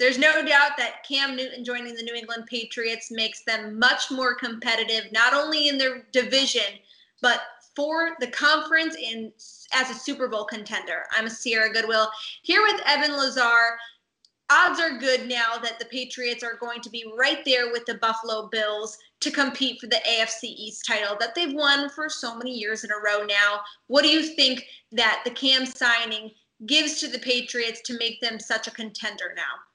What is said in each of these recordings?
There's no doubt that Cam Newton joining the New England Patriots makes them much more competitive, not only in their division, but for the conference in as a Super Bowl contender. I'm Sierra Goodwill here with Evan Lazar. Odds are good now that the Patriots are going to be right there with the Buffalo Bills to compete for the AFC East title that they've won for so many years in a row now. What do you think that the Cam signing gives to the Patriots to make them such a contender now?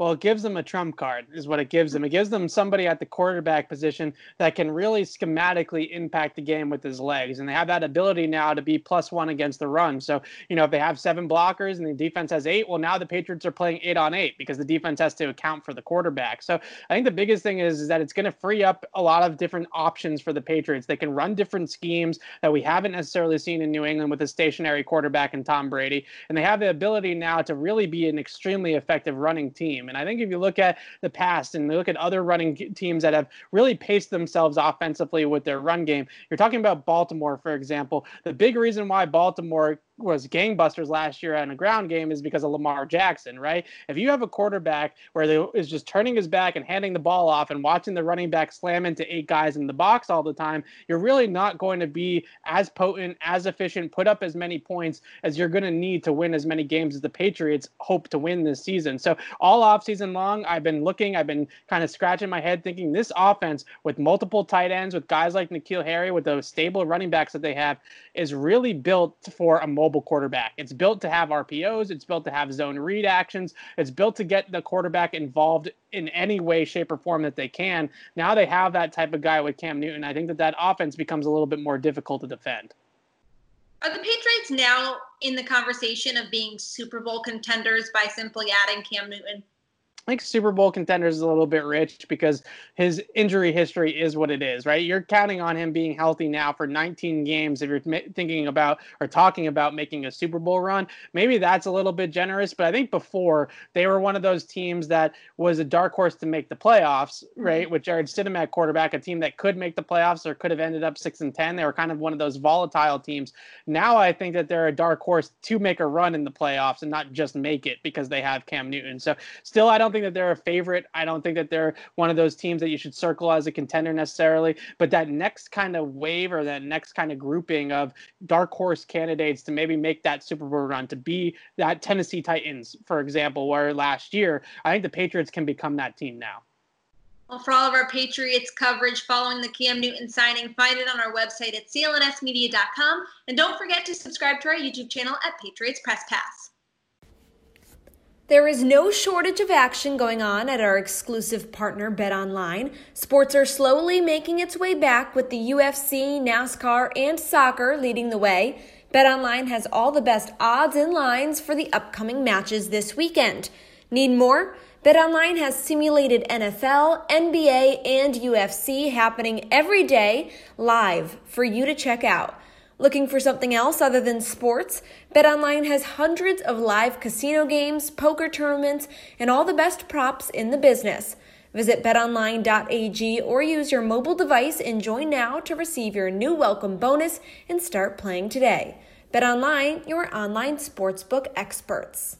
Well, it gives them a trump card, is what it gives them. It gives them somebody at the quarterback position that can really schematically impact the game with his legs. And they have that ability now to be plus one against the run. So, you know, if they have seven blockers and the defense has eight, well, now the Patriots are playing eight on eight because the defense has to account for the quarterback. So I think the biggest thing is, is that it's going to free up a lot of different options for the Patriots. They can run different schemes that we haven't necessarily seen in New England with a stationary quarterback and Tom Brady. And they have the ability now to really be an extremely effective running team. And I think if you look at the past and look at other running teams that have really paced themselves offensively with their run game, you're talking about Baltimore, for example. The big reason why Baltimore was gangbusters last year on a ground game is because of Lamar Jackson, right? If you have a quarterback where they is just turning his back and handing the ball off and watching the running back slam into eight guys in the box all the time, you're really not going to be as potent, as efficient, put up as many points as you're going to need to win as many games as the Patriots hope to win this season. So all offseason long, I've been looking, I've been kind of scratching my head thinking this offense with multiple tight ends, with guys like N'Keal Harry, with those stable running backs that they have, is really built for a mobile mobile quarterback. It's built to have RPOs, it's built to have zone read actions, it's built to get the quarterback involved in any way, shape, or form that they can. Now they have that type of guy with Cam Newton. I think that that offense becomes a little bit more difficult to defend. Are the Patriots now in the conversation of being Super Bowl contenders by simply adding Cam Newton? I think Super Bowl contenders is a little bit rich because his injury history is what it is, right? You're counting on him being healthy now for 19 games. If you're thinking about or talking about making a Super Bowl run, maybe that's a little bit generous. But I think before they were one of those teams that was a dark horse to make the playoffs, mm-hmm. right? With Jarrett Stidham at quarterback, a team that could make the playoffs or could have ended up six and ten. They were kind of one of those volatile teams. Now I think that they're a dark horse to make a run in the playoffs and not just make it because they have Cam Newton. So still, I don't think that they're a favorite. I don't think that they're one of those teams that you should circle as a contender necessarily. But that next kind of wave or that next kind of grouping of dark horse candidates to maybe make that Super Bowl run, to be that Tennessee Titans, for example, where last year, I think the Patriots can become that team now. Well, for all of our Patriots coverage following the Cam Newton signing, find it on our website at clnsmedia.com. And don't forget to subscribe to our YouTube channel at Patriots Press Pass. There is no shortage of action going on at our exclusive partner BetOnline. Sports are slowly making its way back with the UFC, NASCAR, and soccer leading the way. BetOnline has all the best odds and lines for the upcoming matches this weekend. Need more? BetOnline has simulated NFL, NBA, and UFC happening every day live for you to check out. Looking for something else other than sports? BetOnline has hundreds of live casino games, poker tournaments, and all the best props in the business. Visit betonline.ag or use your mobile device and join now to receive your new welcome bonus and start playing today. BetOnline, your online sportsbook experts.